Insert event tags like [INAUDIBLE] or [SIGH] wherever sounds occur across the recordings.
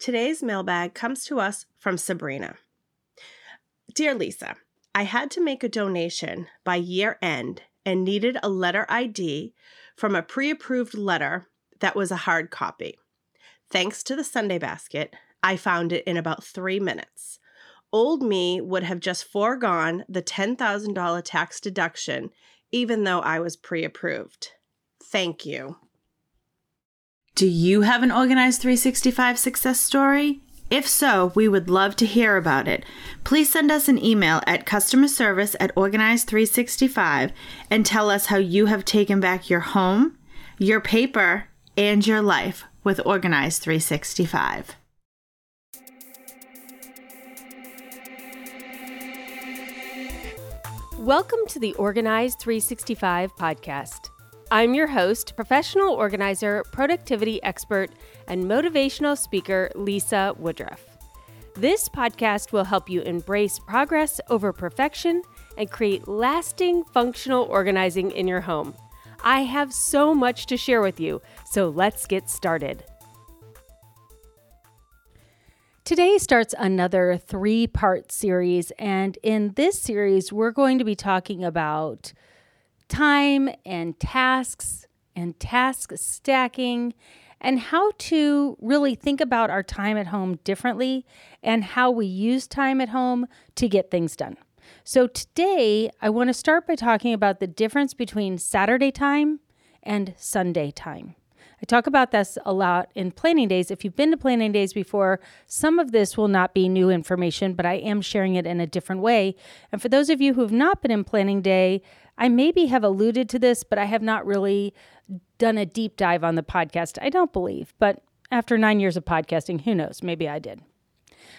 Today's mailbag comes to us from Sabrina. Dear Lisa, I had to make a donation by year end and needed a letter ID from a pre approved letter that was a hard copy. Thanks to the Sunday basket, I found it in about three minutes. Old me would have just foregone the $10,000 tax deduction, even though I was pre approved. Thank you. Do you have an Organized 365 success story? If so, we would love to hear about it. Please send us an email at customer service at Organized365 and tell us how you have taken back your home, your paper, and your life with Organized 365. Welcome to the Organized 365 podcast. I'm your host, professional organizer, productivity expert, and motivational speaker, Lisa Woodruff. This podcast will help you embrace progress over perfection and create lasting functional organizing in your home. I have so much to share with you, so let's get started. Today starts another three part series, and in this series, we're going to be talking about time and tasks and task stacking and how to really think about our time at home differently and how we use time at home to get things done. So, today I want to start by talking about the difference between Saturday time and Sunday time. I talk about this a lot in planning days. If you've been to planning days before, some of this will not be new information, but I am sharing it in a different way. And for those of you who have not been in planning day, I maybe have alluded to this, but I have not really done a deep dive on the podcast. I don't believe, but after nine years of podcasting, who knows? Maybe I did.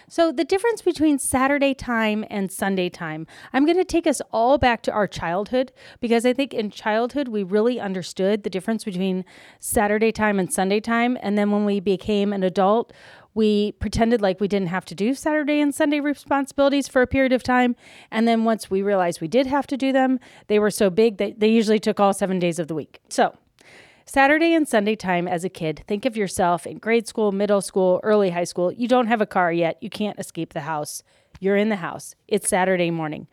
So, the difference between Saturday time and Sunday time, I'm going to take us all back to our childhood because I think in childhood we really understood the difference between Saturday time and Sunday time. And then when we became an adult, we pretended like we didn't have to do Saturday and Sunday responsibilities for a period of time. And then once we realized we did have to do them, they were so big that they usually took all seven days of the week. So, Saturday and Sunday time as a kid, think of yourself in grade school, middle school, early high school. You don't have a car yet. You can't escape the house. You're in the house. It's Saturday morning.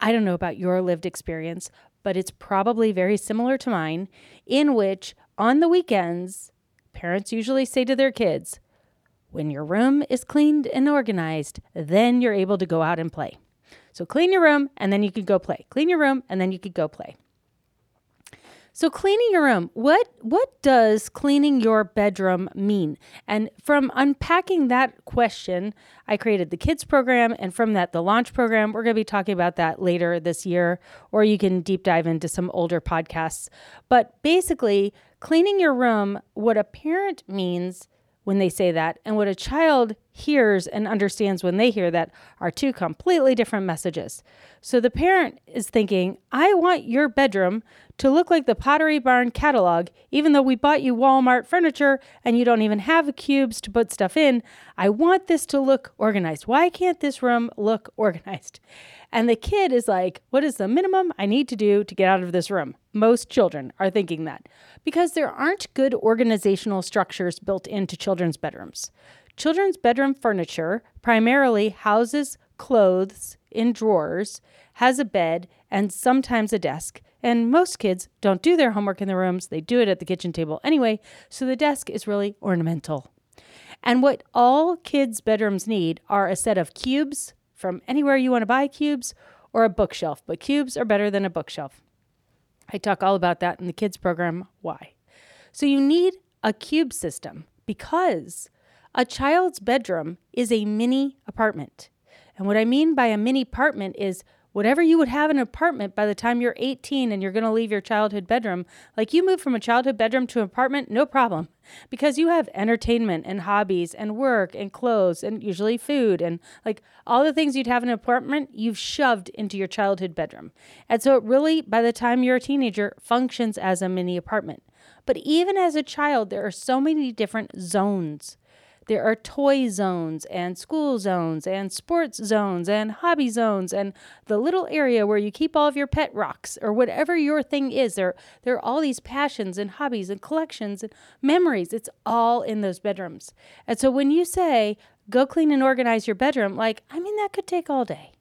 I don't know about your lived experience, but it's probably very similar to mine, in which on the weekends, parents usually say to their kids, when your room is cleaned and organized, then you're able to go out and play. So clean your room and then you could go play. Clean your room and then you could go play. So cleaning your room, what what does cleaning your bedroom mean? And from unpacking that question, I created the kids program and from that the launch program. We're going to be talking about that later this year or you can deep dive into some older podcasts. But basically, cleaning your room what a parent means when they say that and what a child hears and understands when they hear that are two completely different messages. So the parent is thinking, I want your bedroom to look like the Pottery Barn catalog, even though we bought you Walmart furniture and you don't even have cubes to put stuff in. I want this to look organized. Why can't this room look [LAUGHS] organized? And the kid is like, What is the minimum I need to do to get out of this room? Most children are thinking that because there aren't good organizational structures built into children's bedrooms. Children's bedroom furniture primarily houses clothes in drawers, has a bed, and sometimes a desk. And most kids don't do their homework in the rooms, they do it at the kitchen table anyway, so the desk is really ornamental. And what all kids' bedrooms need are a set of cubes from anywhere you want to buy cubes or a bookshelf, but cubes are better than a bookshelf. I talk all about that in the kids program. Why? So you need a cube system because a child's bedroom is a mini apartment. And what I mean by a mini apartment is whatever you would have in an apartment by the time you're 18 and you're going to leave your childhood bedroom, like you move from a childhood bedroom to an apartment, no problem. Because you have entertainment and hobbies and work and clothes and usually food and like all the things you'd have in an apartment, you've shoved into your childhood bedroom. And so it really, by the time you're a teenager, functions as a mini apartment. But even as a child, there are so many different zones There are toy zones and school zones and sports zones and hobby zones and the little area where you keep all of your pet rocks or whatever your thing is. There, there are all these passions and hobbies and collections and memories. It's all in those bedrooms. And so when you say, go clean and organize your bedroom, like, I mean, that could take all day,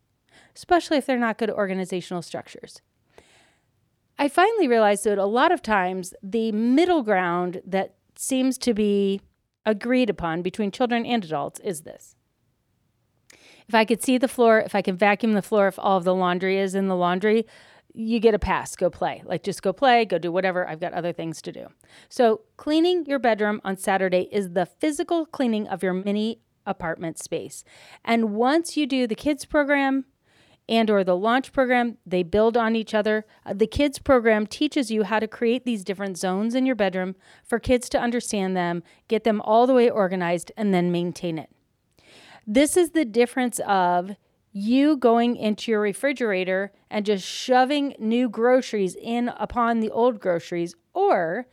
especially if they're not good organizational structures. I finally realized that a lot of times the middle ground that seems to be agreed upon between children and adults is this. If I could see the floor, if I can vacuum the floor, if all of the laundry is in the laundry, you get a pass. Go play. Like just go play, go do whatever. I've got other things to do. So, cleaning your bedroom on Saturday is the physical cleaning of your mini apartment space. And once you do the kids program, and or the launch program they build on each other. Uh, the kids program teaches you how to create these different zones in your bedroom for kids to understand them get them all the way organized and then maintain it. This is the difference of you going into your refrigerator and just shoving new groceries in upon the old groceries or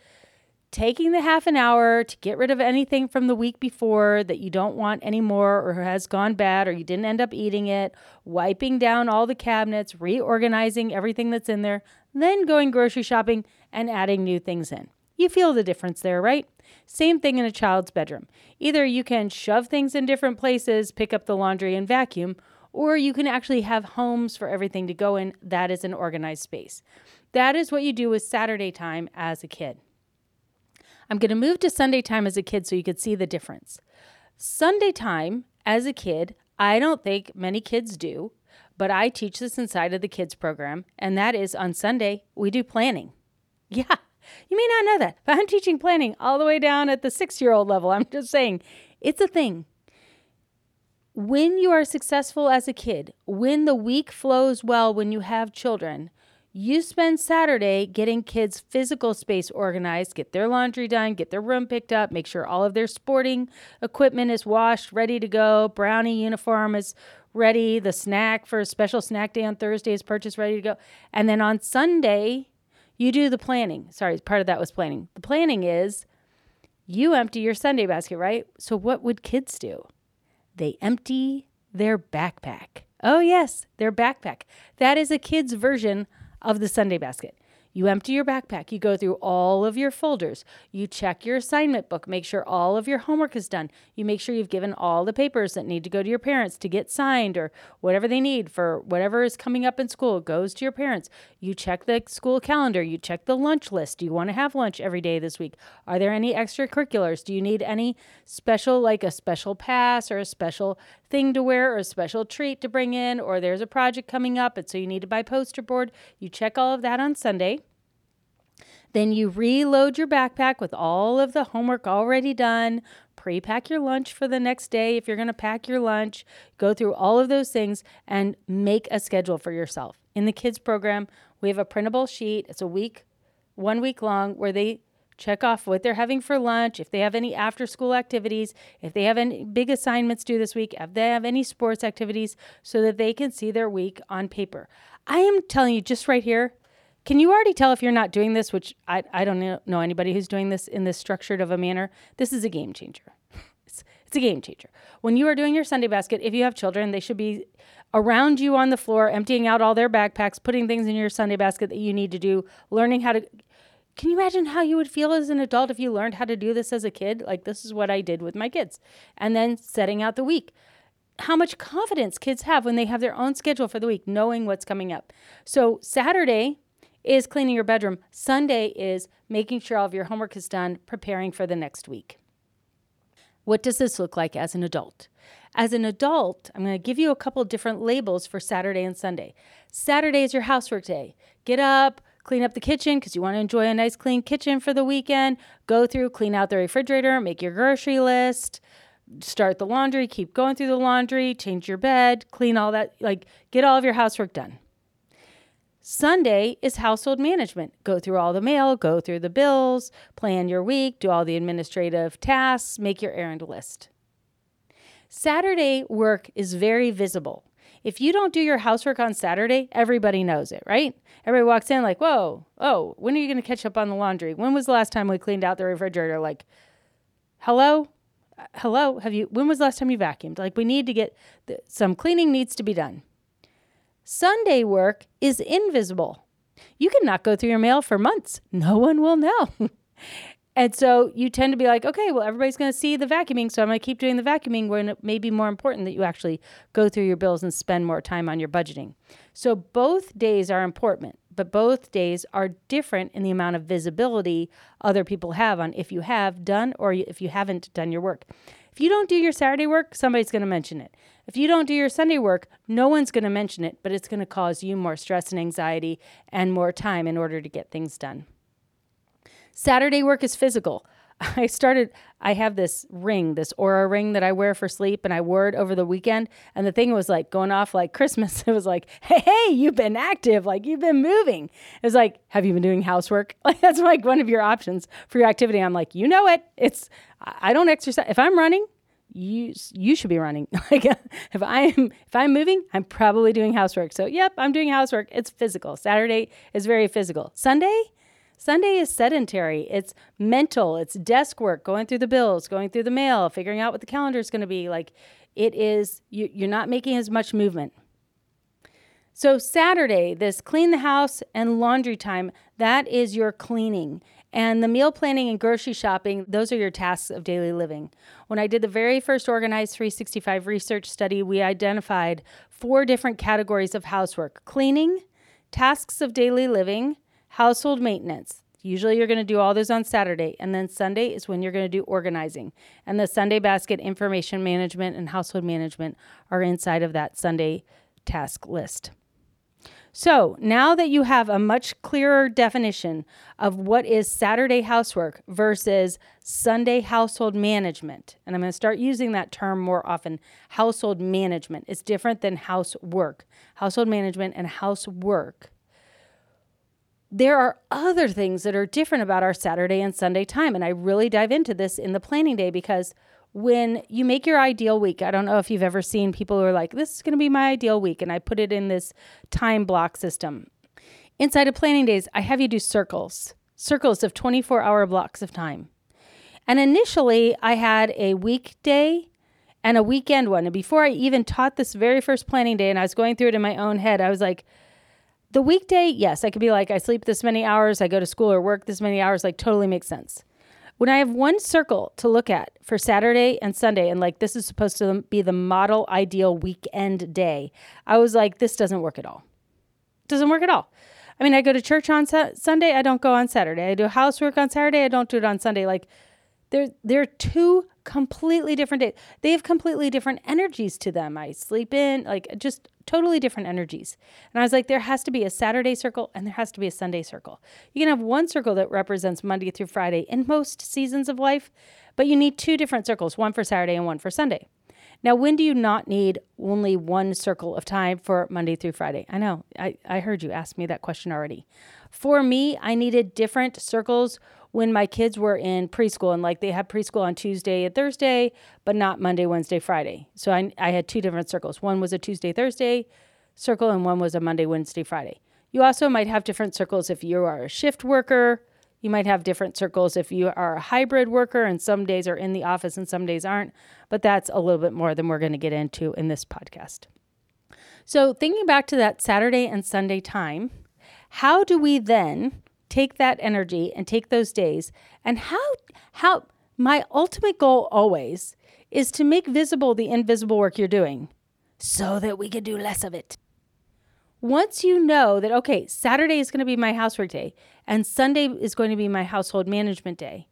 taking the half an hour to get rid of anything from the week before that you don't want anymore or has gone bad or you didn't end up eating it, wiping down all the cabinets, reorganizing everything that's in there, then going grocery shopping and adding new things in. You feel the difference there, right? Same thing in a child's bedroom. Either you can shove things in different places, pick up the laundry and vacuum, or you can actually have homes for everything to go in. That is an organized space. That is what you do with Saturday time as a kid. I'm going to move to Sunday time as a kid so you could see the difference. Sunday time as a kid, I don't think many kids do, but I teach this inside of the kids program, and that is on Sunday, we do planning. [LAUGHS] Yeah, you may not know that, but I'm teaching planning all the way down at the six year old level. I'm just saying it's a thing. When you are successful as a kid, when the week flows well, when you have children, you spend Saturday getting kids' physical space organized, get their laundry done, get their room picked up, make sure all of their sporting equipment is washed, ready to go, brownie uniform is ready, the snack for a special snack day on Thursday is purchased, ready to go. And then on Sunday, you do the planning. Sorry, part of that was planning. The planning is you empty your Sunday basket, right? So what would kids do? They empty their backpack. Oh, yes, their backpack. That is a kid's version of the Sunday basket. You empty your backpack, you go through all of your folders, you check your assignment book, make sure all of your homework is done. You make sure you've given all the papers that need to go to your parents to get signed or whatever they need for whatever is coming up in school goes to your parents. You check the school calendar, you check the lunch list. Do you want to have lunch every day this week? Are there any extracurriculars? Do you need any special, like a special pass or a special thing to wear or a special treat to bring in? Or there's a project coming up, and so you need to buy poster board. You check all of that on Sunday. Then you reload your backpack with all of the homework already done. Pre pack your lunch for the next day if you're going to pack your lunch. Go through all of those things and make a schedule for yourself. In the kids program, we have a printable sheet. It's a week, one week long, where they check off what they're having for lunch, if they have any after school activities, if they have any big assignments due this week, if they have any sports activities, so that they can see their week on paper. I am telling you just right here, can you already tell if you're not doing this, which I, I don't know anybody who's doing this in this structured of a manner? This is a game changer. [LAUGHS] It's, it's a game changer. When you are doing your Sunday basket, if you have children, they should be around you on the floor, emptying out all their backpacks, putting things in your Sunday basket that you need to do, learning how to. Can you imagine how you would feel as an adult if you learned how to do this as a kid? Like, this is what I did with my kids. And then setting out the week how much confidence kids have when they have their own schedule for the week, knowing what's coming up. So, Saturday, is cleaning your bedroom. Sunday is making sure all of your homework is done, preparing for the next week. What does this look like as an adult? As an adult, I'm going to give you a couple different labels for Saturday and Sunday. Saturday is your housework day. Get up, clean up the kitchen because you want to enjoy a nice clean kitchen for the weekend. Go through, clean out the refrigerator, make your grocery list, start the laundry, keep going through the laundry, change your bed, clean all that, like get all of your housework done. Sunday is household management. Go through all the mail, go through the bills, plan your week, do all the administrative tasks, make your errand list. Saturday work is very visible. If you don't do your housework on Saturday, everybody knows it, right? Everybody walks in like, whoa, oh, when are you going to catch up on the laundry? When was the last time we cleaned out the refrigerator? Like, hello? hello, have you, when was the last time you vacuumed? Like, we need to get the, some cleaning needs to be done. Sunday work is invisible. You can not go through your mail for months. No one will know. [LAUGHS] and so you tend to be like, okay, well, everybody's going to see the vacuuming. So I'm going to keep doing the vacuuming when it may be more important that you actually go through your bills and spend more time on your budgeting. So both days are important, but both days are different in the amount of visibility other people have on if you have done or if you haven't done your work. If you don't do your Saturday work, somebody's going to mention it. If you don't do your Sunday work, no one's going to mention it, but it's going to cause you more stress and anxiety and more time in order to get things done. Saturday work is physical. [LAUGHS] I started, I have this ring, this Oura ring that I wear for sleep, and I wore it over the weekend. And the thing was like going off like [LAUGHS] Christmas. It was like, hey, hey, you've been active, like you've been moving. It was like, have you been doing housework? Like [LAUGHS] that's like one of your options for your activity. I'm like, you know it. It's, I don't exercise. If I'm running, you you should be running. [LAUGHS] like if I'm if I'm moving, I'm probably doing housework. So yep, I'm doing housework. It's physical. Saturday is very physical. Sunday, Sunday is sedentary. It's mental. It's desk work, going through the bills, going through the mail, figuring out what the calendar is going to be. Like it is, you, you're not making as much movement. So, Saturday, this clean the house and laundry time, that is your cleaning. And the meal planning and grocery shopping, those are your tasks of daily living. When I did the very first Organized 365 research study, we identified four different categories of housework cleaning, tasks of daily living, household maintenance. Usually you're going to do all those on Saturday, and then Sunday is when you're going to do organizing. And the Sunday basket information management and household management are inside of that Sunday task list. So now that you have a much clearer definition of what is Saturday housework versus Sunday household management, and I'm going to start using that term more often household management is different than housework. Household management and housework there are other things that are different about our Saturday and Sunday time. And I really dive into this in the planning day because when you make your ideal week, I don't know if you've ever seen people who are like, this is going to be my ideal week. And I put it in this time block system. Inside of planning days, I have you do circles, circles of 24 hour blocks of time. And initially, I had a weekday and a weekend one. And before I even taught this very first planning day and I was going through it in my own head, I was like, the weekday, yes, I could be like, I sleep this many hours, I go to school or work this many hours, like totally makes sense. When I have one circle to look at for Saturday and Sunday, and like this is supposed to be the model ideal weekend day, I was like, this doesn't work at all. Doesn't work at all. I mean, I go to church on sa- Sunday, I don't go on Saturday. I do housework on Saturday, I don't do it on Sunday. Like, they're, they're two completely different. They have completely different energies to them. I sleep in, like just totally different energies. And I was like, there has to be a Saturday circle and there has to be a Sunday circle. You can have one circle that represents Monday through Friday in most seasons of life, but you need two different circles, one for Saturday and one for Sunday. Now, when do you not need only one circle of time for Monday through Friday? I know, I, I heard you ask me that question already. For me, I needed different circles when my kids were in preschool and like they had preschool on Tuesday and Thursday, but not Monday, Wednesday, Friday. So I, I had two different circles. One was a Tuesday, Thursday circle, and one was a Monday, Wednesday, Friday. You also might have different circles if you are a shift worker. You might have different circles if you are a hybrid worker and some days are in the office and some days aren't. But that's a little bit more than we're going to get into in this podcast. So, thinking back to that Saturday and Sunday time, how do we then take that energy and take those days and how how my ultimate goal always is to make visible the invisible work you're doing so that we can do less of it. Once you know that, okay, Saturday is going to be my housework day and Sunday is going to be my household management day,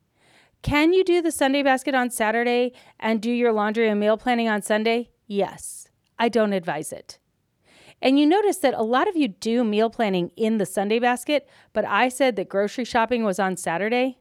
can you do the Sunday basket on Saturday and do your laundry and meal planning on Sunday? Yes. I don't advise it. And you notice that a lot of you do meal planning in the Sunday basket, but I said that grocery shopping was on Saturday.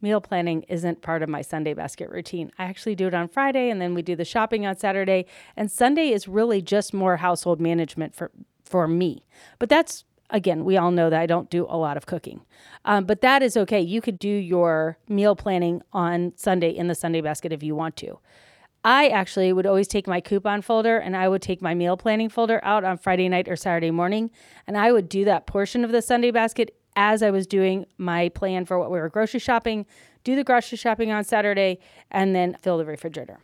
Meal planning isn't part of my Sunday basket routine. I actually do it on Friday and then we do the shopping on Saturday. And Sunday is really just more household management for, for me. But that's, again, we all know that I don't do a lot of cooking. Um, but that is okay. You could do your meal planning on Sunday in the Sunday basket if you want to. I actually would always take my coupon folder and I would take my meal planning folder out on Friday night or Saturday morning. And I would do that portion of the Sunday basket as I was doing my plan for what we were grocery shopping, do the grocery shopping on Saturday, and then fill the refrigerator.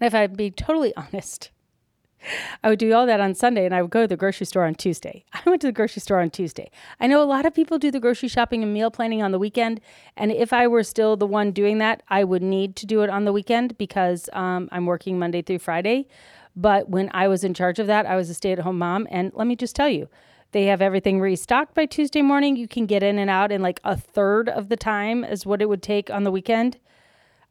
And if I'd be totally [LAUGHS] honest, I would do all that on Sunday and I would go to the grocery store on Tuesday. [LAUGHS] I went to the grocery store on Tuesday. I know a lot of people do the grocery shopping and meal planning on the weekend. And if I were still the one doing that, I would need to do it on the weekend because um, I'm working Monday through Friday. But when I was in charge of that, I was a stay at home mom. And let me just tell you, they have everything restocked by Tuesday morning. You can get in and out in like a third of the time as what it would take on the weekend.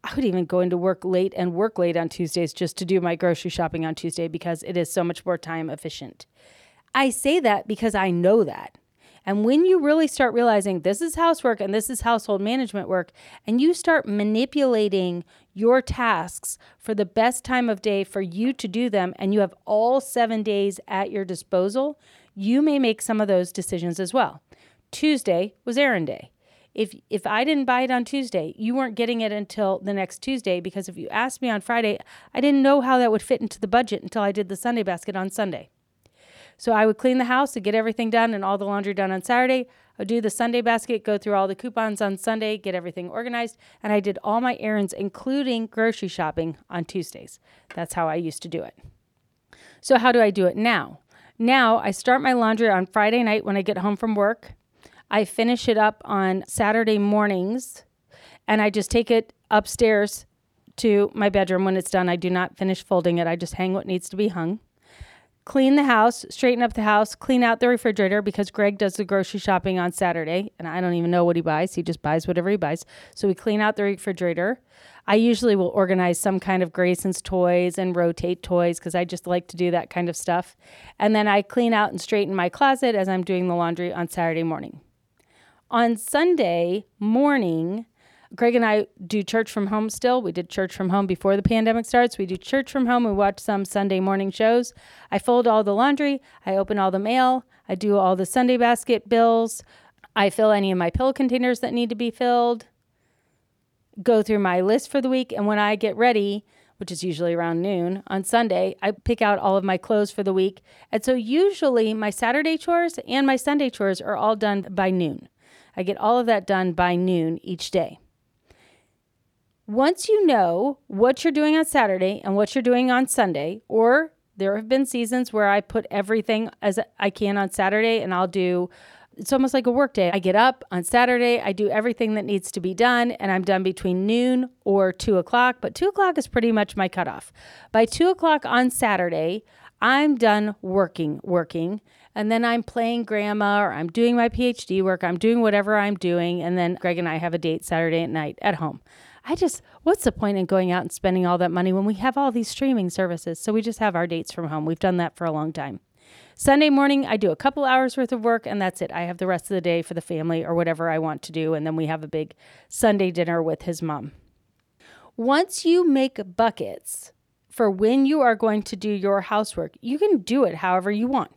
I would even go into work late and work late on Tuesdays just to do my grocery shopping on Tuesday because it is so much more time efficient. I say that because I know that. And when you really start realizing this is housework and this is household management work, and you start manipulating your tasks for the best time of day for you to do them, and you have all seven days at your disposal, you may make some of those decisions as well. Tuesday was errand day if if I didn't buy it on Tuesday, you weren't getting it until the next Tuesday because if you asked me on Friday, I didn't know how that would fit into the budget until I did the Sunday basket on Sunday. So I would clean the house and get everything done and all the laundry done on Saturday. I'd do the Sunday basket, go through all the coupons on Sunday, get everything organized, and I did all my errands, including grocery shopping, on Tuesdays. That's how I used to do it. So, how do I do it now? Now I start my laundry on Friday night when I get home from work. I finish it up on Saturday mornings and I just take it upstairs to my bedroom when it's done. I do not finish folding it, I just hang what needs to be hung. Clean the house, straighten up the house, clean out the refrigerator because Greg does the grocery shopping on Saturday and I don't even know what he buys. He just buys whatever he buys. So we clean out the refrigerator. I usually will organize some kind of Grayson's toys and rotate toys because I just like to do that kind of stuff. And then I clean out and straighten my closet as I'm doing the laundry on Saturday morning. On Sunday morning, Greg and I do church from home still. We did church from home before the pandemic starts. We do church from home. We watch some Sunday morning shows. I fold all the laundry. I open all the mail. I do all the Sunday basket bills. I fill any of my pill containers that need to be filled. Go through my list for the week. And when I get ready, which is usually around noon on Sunday, I pick out all of my clothes for the week. And so usually my Saturday chores and my Sunday chores are all done by noon. I get all of that done by noon each day. Once you know what you're doing on Saturday and what you're doing on Sunday, or there have been seasons where I put everything as I can on Saturday and I'll do it's almost like a work day. I get up on Saturday, I do everything that needs to be done, and I'm done between noon or two o'clock. But two o'clock is pretty much my cutoff. By two o'clock on Saturday, I'm done working, working, and then I'm playing grandma or I'm doing my PhD work, I'm doing whatever I'm doing, and then Greg and I have a date Saturday at night at home. I just, what's the point in going out and spending all that money when we have all these streaming services? So we just have our dates from home. We've done that for a long time. Sunday morning, I do a couple hours worth of work, and that's it. I have the rest of the day for the family or whatever I want to do, and then we have a big Sunday dinner with his mom. Once you make buckets for when you are going to do your housework, you can do it however you want.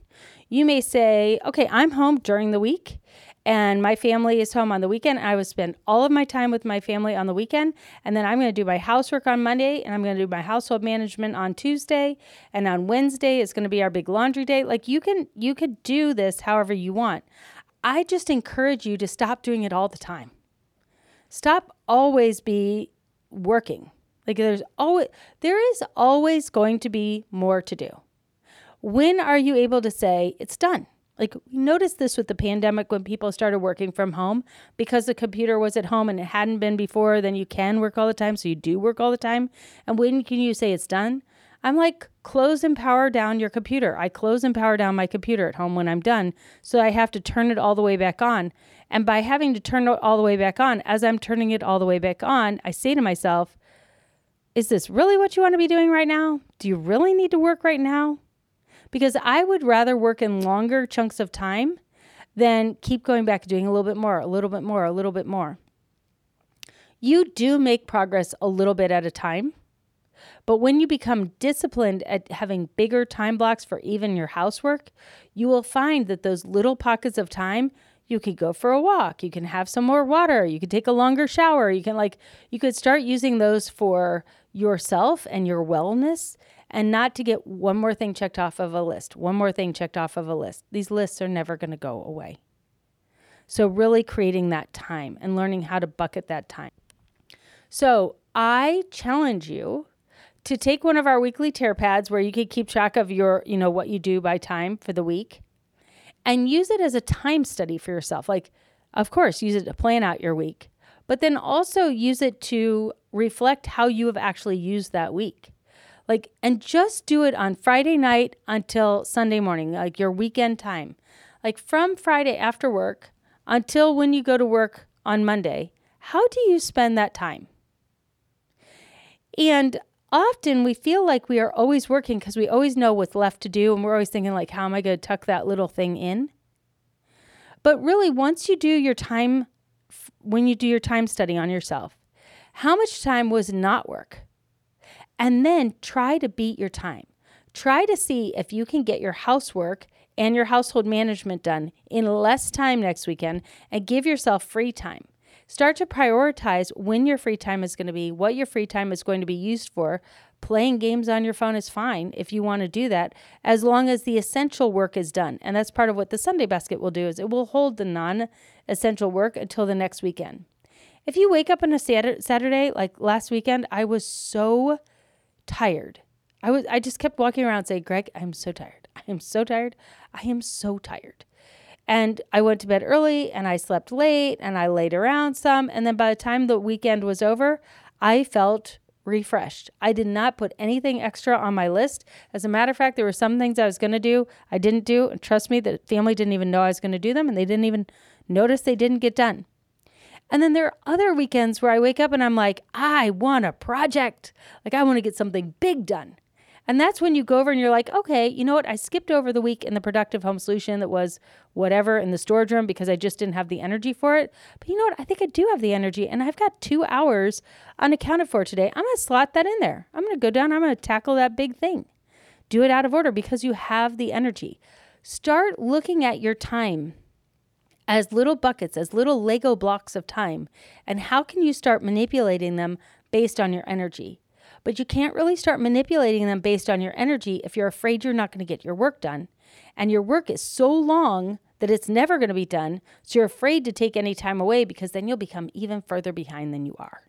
You may say, okay, I'm home during the week and my family is home on the weekend. I will spend all of my time with my family on the weekend. And then I'm going to do my housework on Monday and I'm going to do my household management on Tuesday. And on Wednesday is going to be our big laundry day. Like you can, you could do this however you want. I just encourage you to stop doing it all the time. Stop always be working. Like there's always, there is always going to be more to do. When are you able to say it's done? Like, we noticed this with the pandemic when people started working from home because the computer was at home and it hadn't been before, then you can work all the time. So you do work all the time. And when can you say it's done? I'm like, close and power down your computer. I close and power down my computer at home when I'm done. So I have to turn it all the way back on. And by having to turn it all the way back on, as I'm turning it all the way back on, I say to myself, is this really what you want to be doing right now? Do you really need to work right now? Because I would rather work in longer chunks of time than keep going back doing a little bit more, a little bit more, a little bit more. You do make progress a little bit at a time. But when you become disciplined at having bigger time blocks for even your housework, you will find that those little pockets of time, you could go for a walk, you can have some more water, you could take a longer shower, you can like, you could start using those for yourself and your wellness and not to get one more thing checked off of a list, one more thing checked off of a list. These lists are never going to go away. So, really creating that time and learning how to bucket that time. So, I challenge you to take one of our weekly tear pads where you can keep track of your, you know, what you do by time for the week and use it as a time study for yourself. Like, of course, use it to plan out your week, but then also use it to reflect how you have actually used that week. Like, and just do it on Friday night until Sunday morning, like your weekend time. Like from Friday after work until when you go to work on Monday, how do you spend that time? And often we feel like we are always working because we always know what's left to do and we're always thinking like how am i going to tuck that little thing in but really once you do your time when you do your time study on yourself how much time was not work and then try to beat your time try to see if you can get your housework and your household management done in less time next weekend and give yourself free time Start to prioritize when your free time is going to be, what your free time is going to be used for. Playing games on your phone is fine if you want to do that, as long as the essential work is done. And that's part of what the Sunday basket will do is it will hold the non-essential work until the next weekend. If you wake up on a Saturday like last weekend, I was so tired. I was I just kept walking around saying, "Greg, I'm so tired. I am so tired. I am so tired." And I went to bed early and I slept late and I laid around some. And then by the time the weekend was over, I felt refreshed. I did not put anything extra on my list. As a matter of fact, there were some things I was going to do, I didn't do. And trust me, the family didn't even know I was going to do them and they didn't even notice they didn't get done. And then there are other weekends where I wake up and I'm like, I want a project. Like, I want to get something big done. And that's when you go over and you're like, okay, you know what? I skipped over the week in the productive home solution that was whatever in the storage room because I just didn't have the energy for it. But you know what? I think I do have the energy and I've got two hours unaccounted for today. I'm going to slot that in there. I'm going to go down. I'm going to tackle that big thing. Do it out of order because you have the energy. Start looking at your time as little buckets, as little Lego blocks of time. And how can you start manipulating them based on your energy? But you can't really start manipulating them based on your energy if you're afraid you're not going to get your work done. And your work is so long that it's never going to be done. So you're afraid to take any time away because then you'll become even further behind than you are.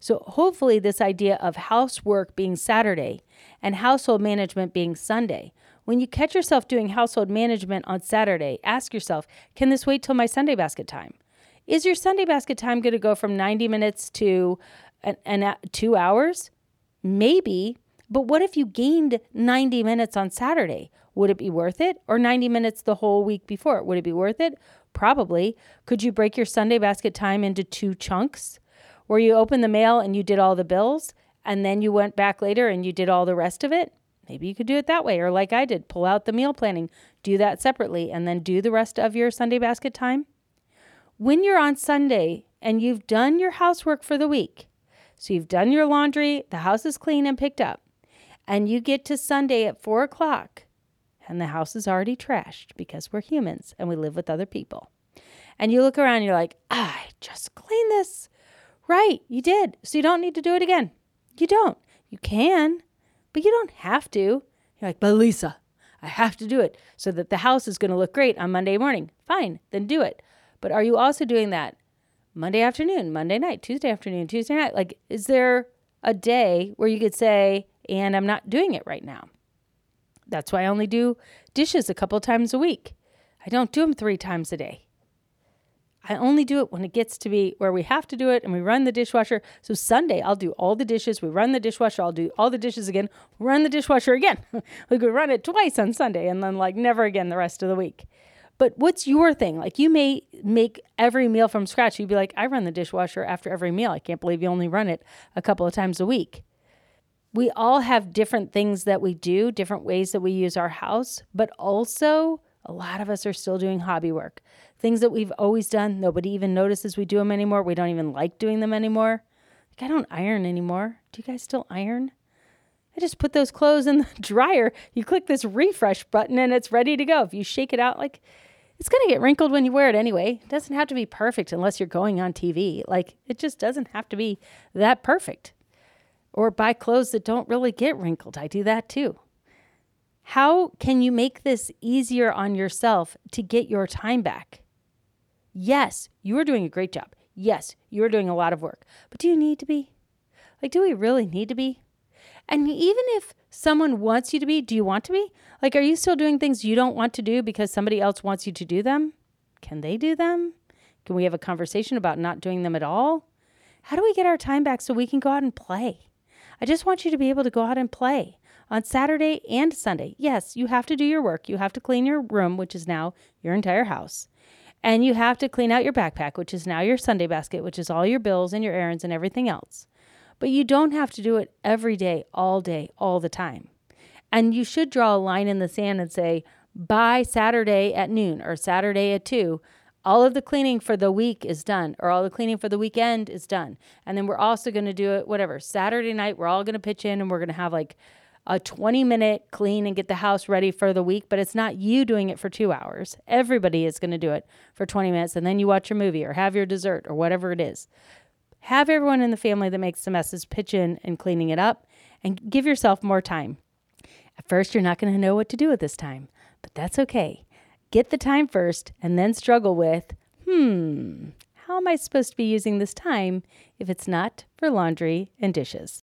So hopefully, this idea of housework being Saturday and household management being Sunday. When you catch yourself doing household management on Saturday, ask yourself, can this wait till my Sunday basket time? Is your Sunday basket time going to go from 90 minutes to an, an, two hours? Maybe, but what if you gained 90 minutes on Saturday? Would it be worth it? Or 90 minutes the whole week before? Would it be worth it? Probably. Could you break your Sunday basket time into two chunks where you opened the mail and you did all the bills and then you went back later and you did all the rest of it? Maybe you could do it that way. Or like I did, pull out the meal planning, do that separately, and then do the rest of your Sunday basket time. When you're on Sunday and you've done your housework for the week, so you've done your laundry, the house is clean and picked up, and you get to Sunday at four o'clock, and the house is already trashed because we're humans and we live with other people. And you look around, and you're like, ah, I just cleaned this. Right, you did. So you don't need to do it again. You don't. You can, but you don't have to. You're like, but Lisa, I have to do it so that the house is going to look great on Monday morning. Fine, then do it. But are you also doing that Monday afternoon, Monday night, Tuesday afternoon, Tuesday night. Like, is there a day where you could say, and I'm not doing it right now? That's why I only do dishes a couple times a week. I don't do them three times a day. I only do it when it gets to be where we have to do it and we run the dishwasher. So Sunday, I'll do all the dishes. We run the dishwasher. I'll do all the dishes again. Run the dishwasher again. [LAUGHS] we could run it twice on Sunday and then like never again the rest of the week. But what's your thing? Like you may make every meal from scratch. You'd be like, I run the dishwasher after every meal. I can't believe you only run it a couple of times a week. We all have different things that we do, different ways that we use our house, but also a lot of us are still doing hobby work. Things that we've always done, nobody even notices we do them anymore. We don't even like doing them anymore. Like I don't iron anymore. Do you guys still iron? I just put those clothes in the [LAUGHS] dryer. You click this refresh button and it's ready to go. If you shake it out like it's going to get wrinkled when you wear it anyway. It doesn't have to be perfect unless you're going on TV. Like, it just doesn't have to be that perfect. Or buy clothes that don't really get wrinkled. I do that too. How can you make this easier on yourself to get your time back? Yes, you are doing a great job. Yes, you are doing a lot of work. But do you need to be? Like, do we really need to be? And even if someone wants you to be, do you want to be? Like, are you still doing things you don't want to do because somebody else wants you to do them? Can they do them? Can we have a conversation about not doing them at all? How do we get our time back so we can go out and play? I just want you to be able to go out and play on Saturday and Sunday. Yes, you have to do your work. You have to clean your room, which is now your entire house. And you have to clean out your backpack, which is now your Sunday basket, which is all your bills and your errands and everything else. But you don't have to do it every day, all day, all the time. And you should draw a line in the sand and say, by Saturday at noon or Saturday at 2, all of the cleaning for the week is done, or all the cleaning for the weekend is done. And then we're also going to do it, whatever, Saturday night, we're all going to pitch in and we're going to have like a 20 minute clean and get the house ready for the week, but it's not you doing it for two hours. Everybody is going to do it for 20 minutes, and then you watch your movie or have your dessert or whatever it is. Have everyone in the family that makes the messes pitch in and cleaning it up and give yourself more time. At first, you're not going to know what to do at this time, but that's okay. Get the time first and then struggle with, hmm, how am I supposed to be using this time if it's not for laundry and dishes?